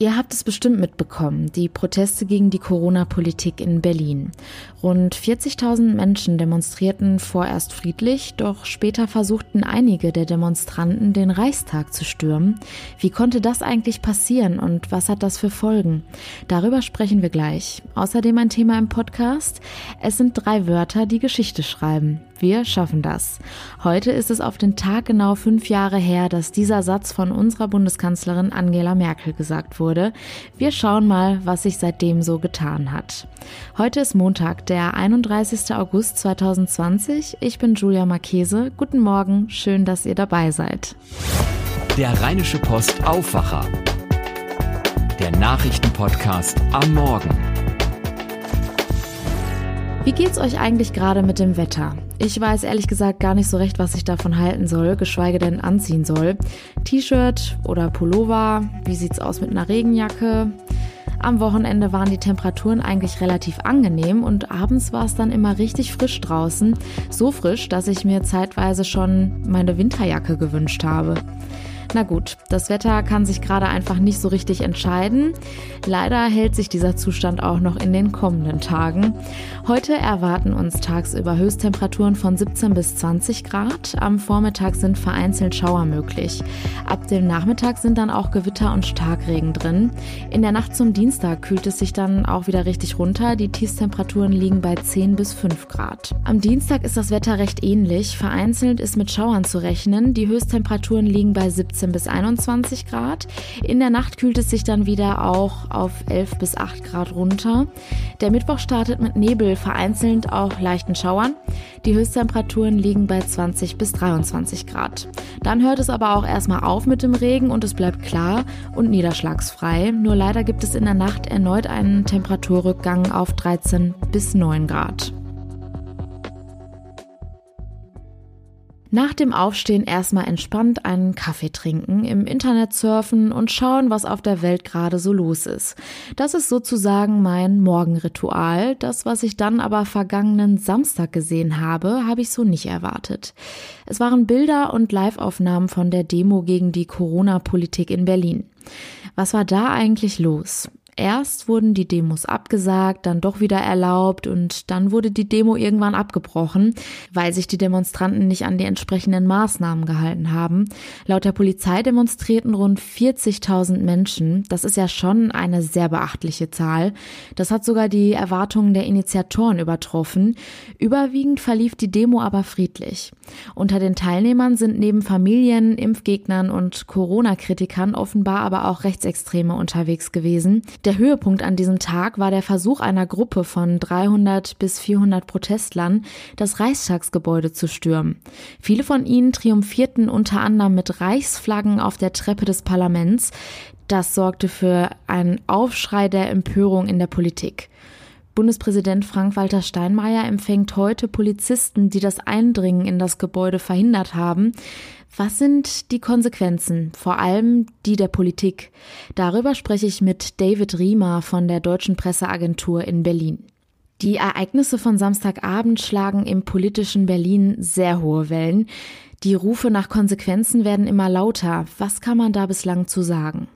Ihr habt es bestimmt mitbekommen, die Proteste gegen die Corona-Politik in Berlin. Rund 40.000 Menschen demonstrierten vorerst friedlich, doch später versuchten einige der Demonstranten, den Reichstag zu stürmen. Wie konnte das eigentlich passieren und was hat das für Folgen? Darüber sprechen wir gleich. Außerdem ein Thema im Podcast. Es sind drei Wörter, die Geschichte schreiben. Wir schaffen das. Heute ist es auf den Tag genau fünf Jahre her, dass dieser Satz von unserer Bundeskanzlerin Angela Merkel gesagt wurde. Wir schauen mal, was sich seitdem so getan hat. Heute ist Montag, der 31. August 2020. Ich bin Julia Marchese. Guten Morgen, schön, dass ihr dabei seid. Der Rheinische Post Aufwacher. Der Nachrichtenpodcast am Morgen. Wie geht's euch eigentlich gerade mit dem Wetter? Ich weiß ehrlich gesagt gar nicht so recht, was ich davon halten soll, geschweige denn anziehen soll. T-Shirt oder Pullover? Wie sieht's aus mit einer Regenjacke? Am Wochenende waren die Temperaturen eigentlich relativ angenehm und abends war es dann immer richtig frisch draußen. So frisch, dass ich mir zeitweise schon meine Winterjacke gewünscht habe. Na gut, das Wetter kann sich gerade einfach nicht so richtig entscheiden. Leider hält sich dieser Zustand auch noch in den kommenden Tagen. Heute erwarten uns tagsüber Höchsttemperaturen von 17 bis 20 Grad. Am Vormittag sind vereinzelt Schauer möglich. Ab dem Nachmittag sind dann auch Gewitter und Starkregen drin. In der Nacht zum Dienstag kühlt es sich dann auch wieder richtig runter. Die Tiefstemperaturen liegen bei 10 bis 5 Grad. Am Dienstag ist das Wetter recht ähnlich. Vereinzelt ist mit Schauern zu rechnen. Die Höchsttemperaturen liegen bei 17 17 bis 21 Grad. In der Nacht kühlt es sich dann wieder auch auf 11 bis 8 Grad runter. Der Mittwoch startet mit Nebel, vereinzelt auch leichten Schauern. Die Höchsttemperaturen liegen bei 20 bis 23 Grad. Dann hört es aber auch erstmal auf mit dem Regen und es bleibt klar und niederschlagsfrei. Nur leider gibt es in der Nacht erneut einen Temperaturrückgang auf 13 bis 9 Grad. Nach dem Aufstehen erstmal entspannt einen Kaffee trinken, im Internet surfen und schauen, was auf der Welt gerade so los ist. Das ist sozusagen mein Morgenritual. Das, was ich dann aber vergangenen Samstag gesehen habe, habe ich so nicht erwartet. Es waren Bilder und Liveaufnahmen von der Demo gegen die Corona-Politik in Berlin. Was war da eigentlich los? Erst wurden die Demos abgesagt, dann doch wieder erlaubt und dann wurde die Demo irgendwann abgebrochen, weil sich die Demonstranten nicht an die entsprechenden Maßnahmen gehalten haben. Laut der Polizei demonstrierten rund 40.000 Menschen. Das ist ja schon eine sehr beachtliche Zahl. Das hat sogar die Erwartungen der Initiatoren übertroffen. Überwiegend verlief die Demo aber friedlich. Unter den Teilnehmern sind neben Familien, Impfgegnern und Corona-Kritikern offenbar aber auch Rechtsextreme unterwegs gewesen. Der Höhepunkt an diesem Tag war der Versuch einer Gruppe von 300 bis 400 Protestlern, das Reichstagsgebäude zu stürmen. Viele von ihnen triumphierten unter anderem mit Reichsflaggen auf der Treppe des Parlaments. Das sorgte für einen Aufschrei der Empörung in der Politik. Bundespräsident Frank-Walter Steinmeier empfängt heute Polizisten, die das Eindringen in das Gebäude verhindert haben. Was sind die Konsequenzen, vor allem die der Politik? Darüber spreche ich mit David Riemer von der Deutschen Presseagentur in Berlin. Die Ereignisse von Samstagabend schlagen im politischen Berlin sehr hohe Wellen. Die Rufe nach Konsequenzen werden immer lauter. Was kann man da bislang zu sagen?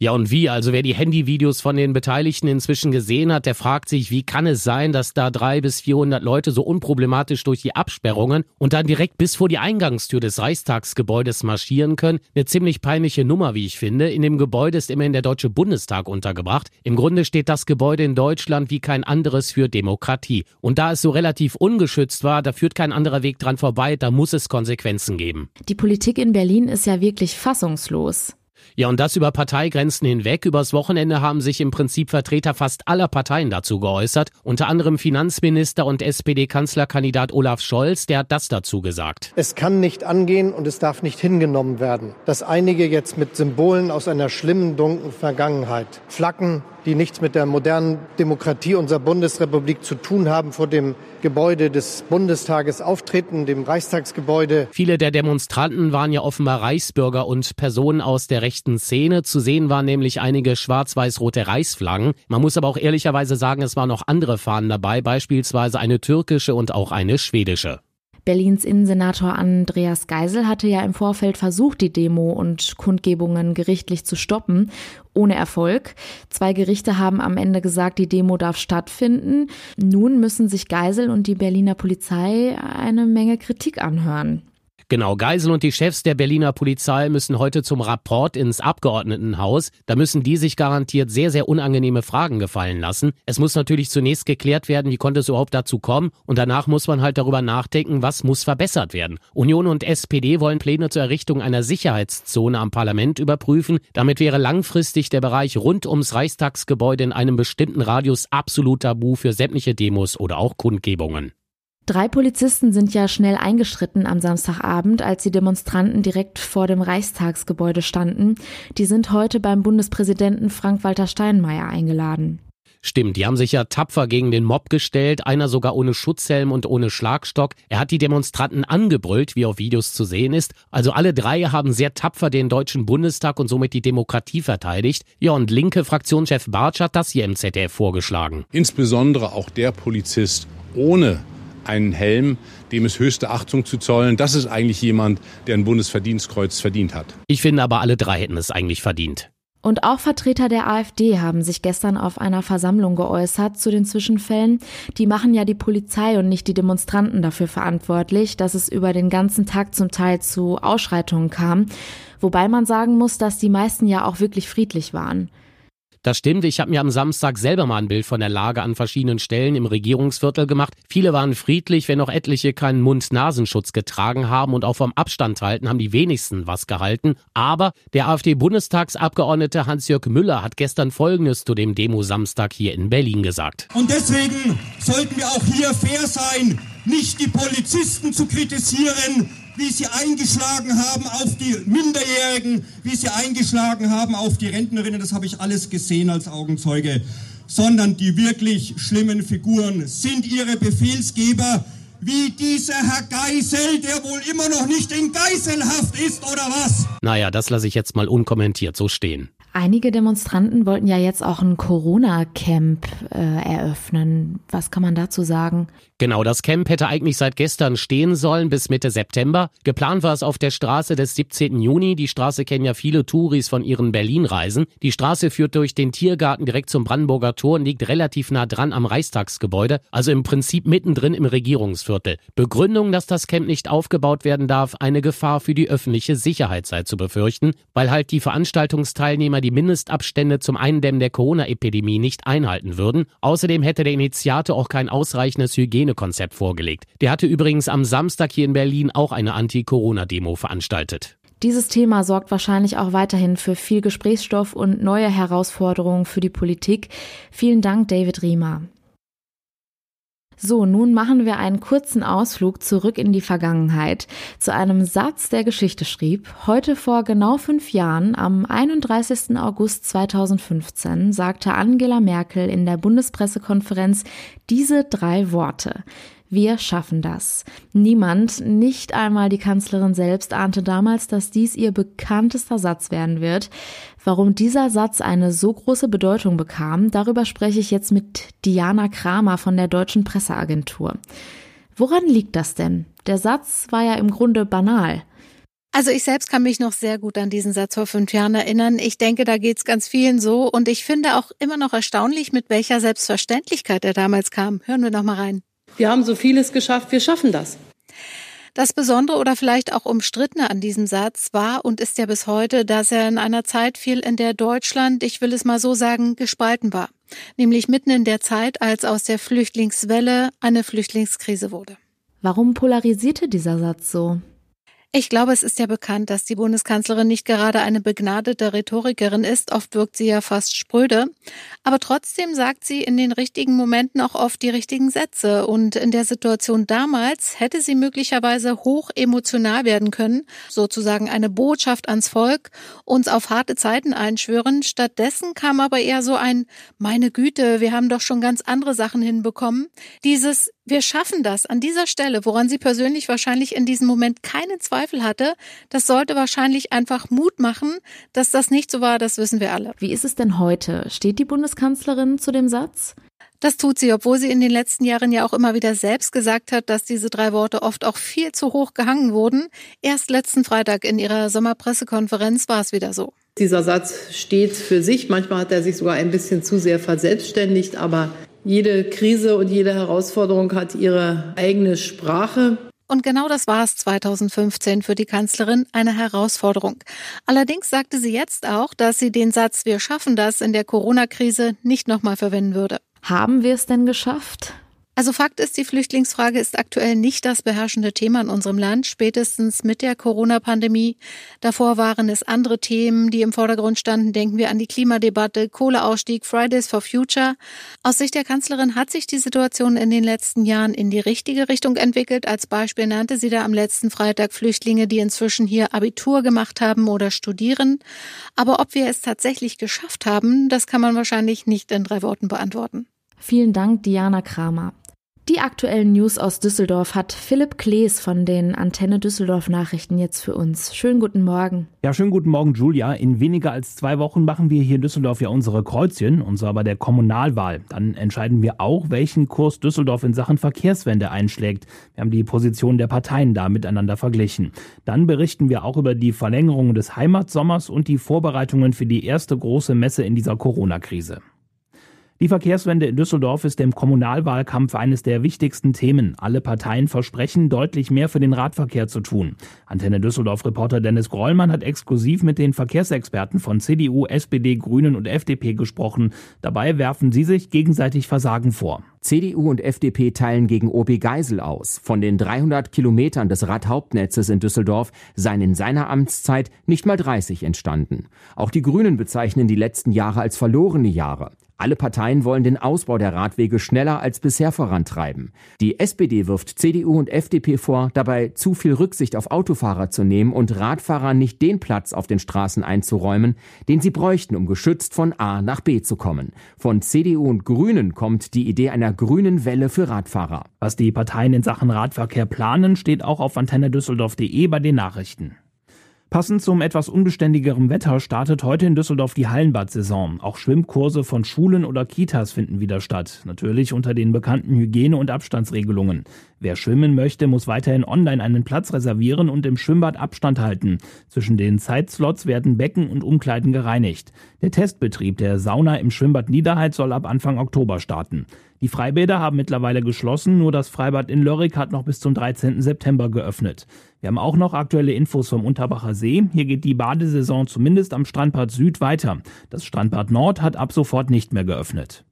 Ja, und wie? Also wer die Handyvideos von den Beteiligten inzwischen gesehen hat, der fragt sich, wie kann es sein, dass da drei bis vierhundert Leute so unproblematisch durch die Absperrungen und dann direkt bis vor die Eingangstür des Reichstagsgebäudes marschieren können? Eine ziemlich peinliche Nummer, wie ich finde. In dem Gebäude ist immerhin der Deutsche Bundestag untergebracht. Im Grunde steht das Gebäude in Deutschland wie kein anderes für Demokratie. Und da es so relativ ungeschützt war, da führt kein anderer Weg dran vorbei, da muss es Konsequenzen geben. Die Politik in Berlin ist ja wirklich fassungslos. Ja, und das über Parteigrenzen hinweg. Übers Wochenende haben sich im Prinzip Vertreter fast aller Parteien dazu geäußert. Unter anderem Finanzminister und SPD-Kanzlerkandidat Olaf Scholz, der hat das dazu gesagt. Es kann nicht angehen und es darf nicht hingenommen werden, dass einige jetzt mit Symbolen aus einer schlimmen, dunklen Vergangenheit, Flaggen, die nichts mit der modernen Demokratie unserer Bundesrepublik zu tun haben, vor dem Gebäude des Bundestages auftreten, dem Reichstagsgebäude. Viele der Demonstranten waren ja offenbar Reichsbürger und Personen aus der rechten Szene. Zu sehen waren nämlich einige schwarz-weiß-rote Reichsflaggen. Man muss aber auch ehrlicherweise sagen, es waren noch andere Fahnen dabei, beispielsweise eine türkische und auch eine schwedische. Berlins Innensenator Andreas Geisel hatte ja im Vorfeld versucht, die Demo und Kundgebungen gerichtlich zu stoppen, ohne Erfolg. Zwei Gerichte haben am Ende gesagt, die Demo darf stattfinden. Nun müssen sich Geisel und die Berliner Polizei eine Menge Kritik anhören. Genau, Geisel und die Chefs der Berliner Polizei müssen heute zum Rapport ins Abgeordnetenhaus. Da müssen die sich garantiert sehr, sehr unangenehme Fragen gefallen lassen. Es muss natürlich zunächst geklärt werden, wie konnte es überhaupt dazu kommen. Und danach muss man halt darüber nachdenken, was muss verbessert werden. Union und SPD wollen Pläne zur Errichtung einer Sicherheitszone am Parlament überprüfen. Damit wäre langfristig der Bereich rund ums Reichstagsgebäude in einem bestimmten Radius absolut tabu für sämtliche Demos oder auch Kundgebungen. Drei Polizisten sind ja schnell eingeschritten am Samstagabend, als die Demonstranten direkt vor dem Reichstagsgebäude standen. Die sind heute beim Bundespräsidenten Frank-Walter Steinmeier eingeladen. Stimmt, die haben sich ja tapfer gegen den Mob gestellt, einer sogar ohne Schutzhelm und ohne Schlagstock. Er hat die Demonstranten angebrüllt, wie auf Videos zu sehen ist. Also alle drei haben sehr tapfer den Deutschen Bundestag und somit die Demokratie verteidigt. Ja, und linke Fraktionschef Bartsch hat das hier im ZDF vorgeschlagen. Insbesondere auch der Polizist ohne einen Helm, dem es höchste Achtung zu zollen. Das ist eigentlich jemand, der ein Bundesverdienstkreuz verdient hat. Ich finde aber, alle drei hätten es eigentlich verdient. Und auch Vertreter der AfD haben sich gestern auf einer Versammlung geäußert zu den Zwischenfällen. Die machen ja die Polizei und nicht die Demonstranten dafür verantwortlich, dass es über den ganzen Tag zum Teil zu Ausschreitungen kam. Wobei man sagen muss, dass die meisten ja auch wirklich friedlich waren. Das stimmt, ich habe mir am Samstag selber mal ein Bild von der Lage an verschiedenen Stellen im Regierungsviertel gemacht. Viele waren friedlich, wenn auch etliche keinen Mund-Nasenschutz getragen haben und auch vom Abstand halten, haben die wenigsten was gehalten. Aber der AfD-Bundestagsabgeordnete Hans-Jörg Müller hat gestern Folgendes zu dem Demo-Samstag hier in Berlin gesagt. Und deswegen sollten wir auch hier fair sein, nicht die Polizisten zu kritisieren, wie sie eingeschlagen haben auf die Minderjährigen, wie sie eingeschlagen haben auf die Rentnerinnen, das habe ich alles gesehen als Augenzeuge, sondern die wirklich schlimmen Figuren sind ihre Befehlsgeber, wie dieser Herr Geisel, der wohl immer noch nicht in Geiselhaft ist, oder was? Naja, das lasse ich jetzt mal unkommentiert so stehen. Einige Demonstranten wollten ja jetzt auch ein Corona-Camp äh, eröffnen. Was kann man dazu sagen? Genau, das Camp hätte eigentlich seit gestern stehen sollen bis Mitte September. Geplant war es auf der Straße des 17. Juni. Die Straße kennen ja viele Touris von ihren Berlin-Reisen. Die Straße führt durch den Tiergarten direkt zum Brandenburger Tor und liegt relativ nah dran am Reichstagsgebäude, also im Prinzip mittendrin im Regierungsviertel. Begründung, dass das Camp nicht aufgebaut werden darf, eine Gefahr für die öffentliche Sicherheit sei zu befürchten, weil halt die Veranstaltungsteilnehmer die Mindestabstände zum Eindämmen der Corona-Epidemie nicht einhalten würden. Außerdem hätte der Initiator auch kein ausreichendes Hygiene Hygienekonzept vorgelegt. Der hatte übrigens am Samstag hier in Berlin auch eine Anti-Corona-Demo veranstaltet. Dieses Thema sorgt wahrscheinlich auch weiterhin für viel Gesprächsstoff und neue Herausforderungen für die Politik. Vielen Dank, David Riemer. So, nun machen wir einen kurzen Ausflug zurück in die Vergangenheit zu einem Satz, der Geschichte schrieb. Heute vor genau fünf Jahren, am 31. August 2015, sagte Angela Merkel in der Bundespressekonferenz diese drei Worte. Wir schaffen das. Niemand, nicht einmal die Kanzlerin selbst, ahnte damals, dass dies ihr bekanntester Satz werden wird. Warum dieser Satz eine so große Bedeutung bekam, darüber spreche ich jetzt mit Diana Kramer von der Deutschen Presseagentur. Woran liegt das denn? Der Satz war ja im Grunde banal. Also ich selbst kann mich noch sehr gut an diesen Satz vor fünf Jahren erinnern. Ich denke, da geht's ganz vielen so. Und ich finde auch immer noch erstaunlich, mit welcher Selbstverständlichkeit er damals kam. Hören wir noch mal rein. Wir haben so vieles geschafft, wir schaffen das. Das Besondere oder vielleicht auch umstrittene an diesem Satz war und ist ja bis heute, dass er in einer Zeit fiel, in der Deutschland, ich will es mal so sagen, gespalten war. Nämlich mitten in der Zeit, als aus der Flüchtlingswelle eine Flüchtlingskrise wurde. Warum polarisierte dieser Satz so? Ich glaube, es ist ja bekannt, dass die Bundeskanzlerin nicht gerade eine begnadete Rhetorikerin ist. Oft wirkt sie ja fast spröde. Aber trotzdem sagt sie in den richtigen Momenten auch oft die richtigen Sätze. Und in der Situation damals hätte sie möglicherweise hoch emotional werden können, sozusagen eine Botschaft ans Volk, uns auf harte Zeiten einschwören. Stattdessen kam aber eher so ein, meine Güte, wir haben doch schon ganz andere Sachen hinbekommen. Dieses, wir schaffen das an dieser Stelle, woran sie persönlich wahrscheinlich in diesem Moment keinen Zweifel hatte. Das sollte wahrscheinlich einfach Mut machen, dass das nicht so war, das wissen wir alle. Wie ist es denn heute? Steht die Bundeskanzlerin zu dem Satz? Das tut sie, obwohl sie in den letzten Jahren ja auch immer wieder selbst gesagt hat, dass diese drei Worte oft auch viel zu hoch gehangen wurden. Erst letzten Freitag in ihrer Sommerpressekonferenz war es wieder so. Dieser Satz steht für sich. Manchmal hat er sich sogar ein bisschen zu sehr verselbstständigt, aber jede Krise und jede Herausforderung hat ihre eigene Sprache. Und genau das war es 2015 für die Kanzlerin eine Herausforderung. Allerdings sagte sie jetzt auch, dass sie den Satz Wir schaffen das in der Corona-Krise nicht nochmal verwenden würde. Haben wir es denn geschafft? Also Fakt ist, die Flüchtlingsfrage ist aktuell nicht das beherrschende Thema in unserem Land, spätestens mit der Corona-Pandemie. Davor waren es andere Themen, die im Vordergrund standen. Denken wir an die Klimadebatte, Kohleausstieg, Fridays for Future. Aus Sicht der Kanzlerin hat sich die Situation in den letzten Jahren in die richtige Richtung entwickelt. Als Beispiel nannte sie da am letzten Freitag Flüchtlinge, die inzwischen hier Abitur gemacht haben oder studieren. Aber ob wir es tatsächlich geschafft haben, das kann man wahrscheinlich nicht in drei Worten beantworten. Vielen Dank, Diana Kramer. Die aktuellen News aus Düsseldorf hat Philipp Klees von den Antenne Düsseldorf Nachrichten jetzt für uns. Schönen guten Morgen. Ja, schönen guten Morgen, Julia. In weniger als zwei Wochen machen wir hier in Düsseldorf ja unsere Kreuzchen, und zwar bei der Kommunalwahl. Dann entscheiden wir auch, welchen Kurs Düsseldorf in Sachen Verkehrswende einschlägt. Wir haben die Position der Parteien da miteinander verglichen. Dann berichten wir auch über die Verlängerung des Heimatsommers und die Vorbereitungen für die erste große Messe in dieser Corona-Krise. Die Verkehrswende in Düsseldorf ist im Kommunalwahlkampf eines der wichtigsten Themen. Alle Parteien versprechen, deutlich mehr für den Radverkehr zu tun. Antenne Düsseldorf-Reporter Dennis Grollmann hat exklusiv mit den Verkehrsexperten von CDU, SPD, Grünen und FDP gesprochen. Dabei werfen sie sich gegenseitig Versagen vor. CDU und FDP teilen gegen OB Geisel aus. Von den 300 Kilometern des Radhauptnetzes in Düsseldorf seien in seiner Amtszeit nicht mal 30 entstanden. Auch die Grünen bezeichnen die letzten Jahre als verlorene Jahre. Alle Parteien wollen den Ausbau der Radwege schneller als bisher vorantreiben. Die SPD wirft CDU und FDP vor, dabei zu viel Rücksicht auf Autofahrer zu nehmen und Radfahrern nicht den Platz auf den Straßen einzuräumen, den sie bräuchten, um geschützt von A nach B zu kommen. Von CDU und Grünen kommt die Idee einer grünen Welle für Radfahrer. Was die Parteien in Sachen Radverkehr planen, steht auch auf antennedüsseldorf.de bei den Nachrichten. Passend zum etwas unbeständigeren Wetter startet heute in Düsseldorf die Hallenbad-Saison. Auch Schwimmkurse von Schulen oder Kitas finden wieder statt. Natürlich unter den bekannten Hygiene- und Abstandsregelungen. Wer schwimmen möchte, muss weiterhin online einen Platz reservieren und im Schwimmbad Abstand halten. Zwischen den Zeitslots werden Becken und Umkleiden gereinigt. Der Testbetrieb der Sauna im Schwimmbad Niederheit soll ab Anfang Oktober starten. Die Freibäder haben mittlerweile geschlossen, nur das Freibad in Lörrick hat noch bis zum 13. September geöffnet. Wir haben auch noch aktuelle Infos vom Unterbacher See. Hier geht die Badesaison zumindest am Strandbad Süd weiter. Das Strandbad Nord hat ab sofort nicht mehr geöffnet.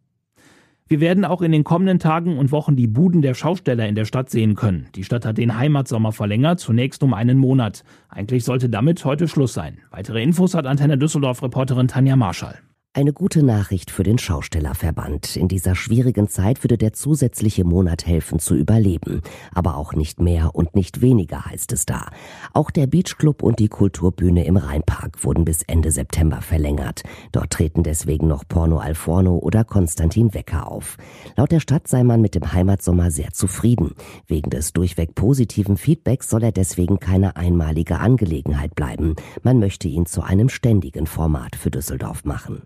Wir werden auch in den kommenden Tagen und Wochen die Buden der Schausteller in der Stadt sehen können. Die Stadt hat den Heimatsommer verlängert, zunächst um einen Monat. Eigentlich sollte damit heute Schluss sein. Weitere Infos hat Antenne Düsseldorf Reporterin Tanja Marschall. Eine gute Nachricht für den Schaustellerverband. In dieser schwierigen Zeit würde der zusätzliche Monat helfen zu überleben. Aber auch nicht mehr und nicht weniger heißt es da. Auch der Beachclub und die Kulturbühne im Rheinpark wurden bis Ende September verlängert. Dort treten deswegen noch Porno Alforno oder Konstantin Wecker auf. Laut der Stadt sei man mit dem Heimatsommer sehr zufrieden. Wegen des durchweg positiven Feedbacks soll er deswegen keine einmalige Angelegenheit bleiben. Man möchte ihn zu einem ständigen Format für Düsseldorf machen.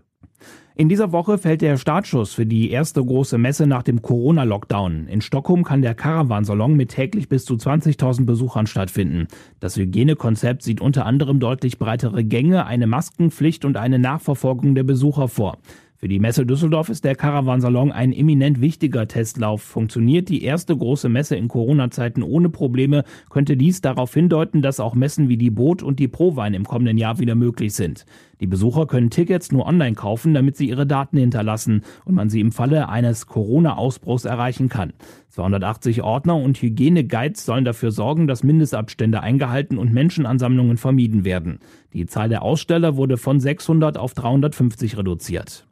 In dieser Woche fällt der Startschuss für die erste große Messe nach dem Corona-Lockdown. In Stockholm kann der Caravansalon mit täglich bis zu 20.000 Besuchern stattfinden. Das Hygienekonzept sieht unter anderem deutlich breitere Gänge, eine Maskenpflicht und eine Nachverfolgung der Besucher vor. Für die Messe Düsseldorf ist der Caravansalon ein eminent wichtiger Testlauf. Funktioniert die erste große Messe in Corona-Zeiten ohne Probleme, könnte dies darauf hindeuten, dass auch Messen wie die Boot und die Prowein im kommenden Jahr wieder möglich sind. Die Besucher können Tickets nur online kaufen, damit sie ihre Daten hinterlassen und man sie im Falle eines Corona-Ausbruchs erreichen kann. 280 Ordner und Hygieneguides sollen dafür sorgen, dass Mindestabstände eingehalten und Menschenansammlungen vermieden werden. Die Zahl der Aussteller wurde von 600 auf 350 reduziert.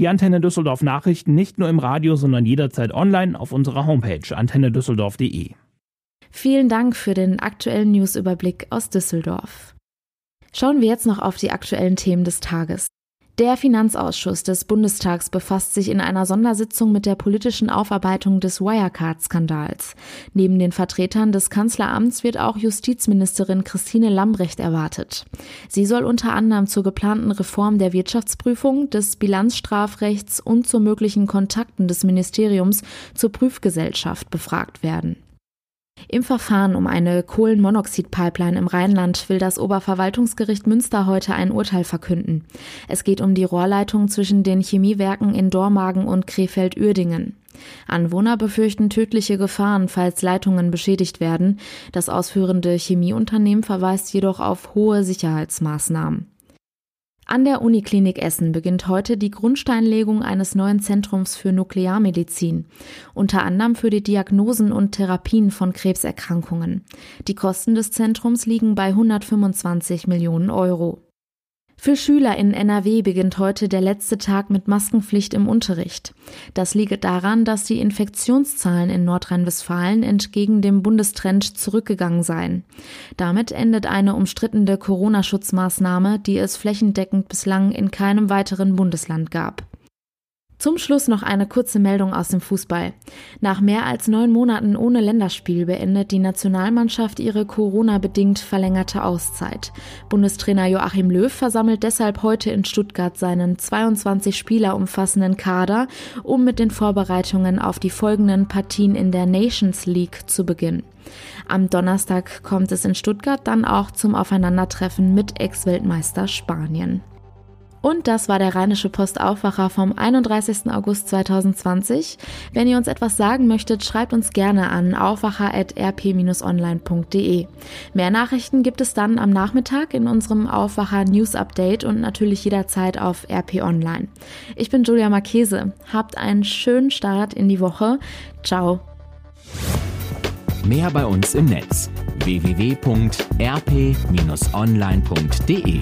Die Antenne Düsseldorf Nachrichten nicht nur im Radio, sondern jederzeit online auf unserer Homepage antennedüsseldorf.de. Vielen Dank für den aktuellen Newsüberblick aus Düsseldorf. Schauen wir jetzt noch auf die aktuellen Themen des Tages. Der Finanzausschuss des Bundestags befasst sich in einer Sondersitzung mit der politischen Aufarbeitung des Wirecard-Skandals. Neben den Vertretern des Kanzleramts wird auch Justizministerin Christine Lambrecht erwartet. Sie soll unter anderem zur geplanten Reform der Wirtschaftsprüfung, des Bilanzstrafrechts und zu möglichen Kontakten des Ministeriums zur Prüfgesellschaft befragt werden. Im Verfahren um eine Kohlenmonoxid-Pipeline im Rheinland will das Oberverwaltungsgericht Münster heute ein Urteil verkünden. Es geht um die Rohrleitung zwischen den Chemiewerken in Dormagen und Krefeld-Uerdingen. Anwohner befürchten tödliche Gefahren, falls Leitungen beschädigt werden. Das ausführende Chemieunternehmen verweist jedoch auf hohe Sicherheitsmaßnahmen. An der Uniklinik Essen beginnt heute die Grundsteinlegung eines neuen Zentrums für Nuklearmedizin, unter anderem für die Diagnosen und Therapien von Krebserkrankungen. Die Kosten des Zentrums liegen bei 125 Millionen Euro. Für Schüler in NRW beginnt heute der letzte Tag mit Maskenpflicht im Unterricht. Das liege daran, dass die Infektionszahlen in Nordrhein-Westfalen entgegen dem Bundestrend zurückgegangen seien. Damit endet eine umstrittene Corona-Schutzmaßnahme, die es flächendeckend bislang in keinem weiteren Bundesland gab. Zum Schluss noch eine kurze Meldung aus dem Fußball. Nach mehr als neun Monaten ohne Länderspiel beendet die Nationalmannschaft ihre Corona-bedingt verlängerte Auszeit. Bundestrainer Joachim Löw versammelt deshalb heute in Stuttgart seinen 22 Spieler umfassenden Kader, um mit den Vorbereitungen auf die folgenden Partien in der Nations League zu beginnen. Am Donnerstag kommt es in Stuttgart dann auch zum Aufeinandertreffen mit Ex-Weltmeister Spanien. Und das war der Rheinische Post Aufwacher vom 31. August 2020. Wenn ihr uns etwas sagen möchtet, schreibt uns gerne an aufwacher.rp-online.de. Mehr Nachrichten gibt es dann am Nachmittag in unserem Aufwacher News Update und natürlich jederzeit auf RP Online. Ich bin Julia Marchese. Habt einen schönen Start in die Woche. Ciao. Mehr bei uns im Netz www.rp-online.de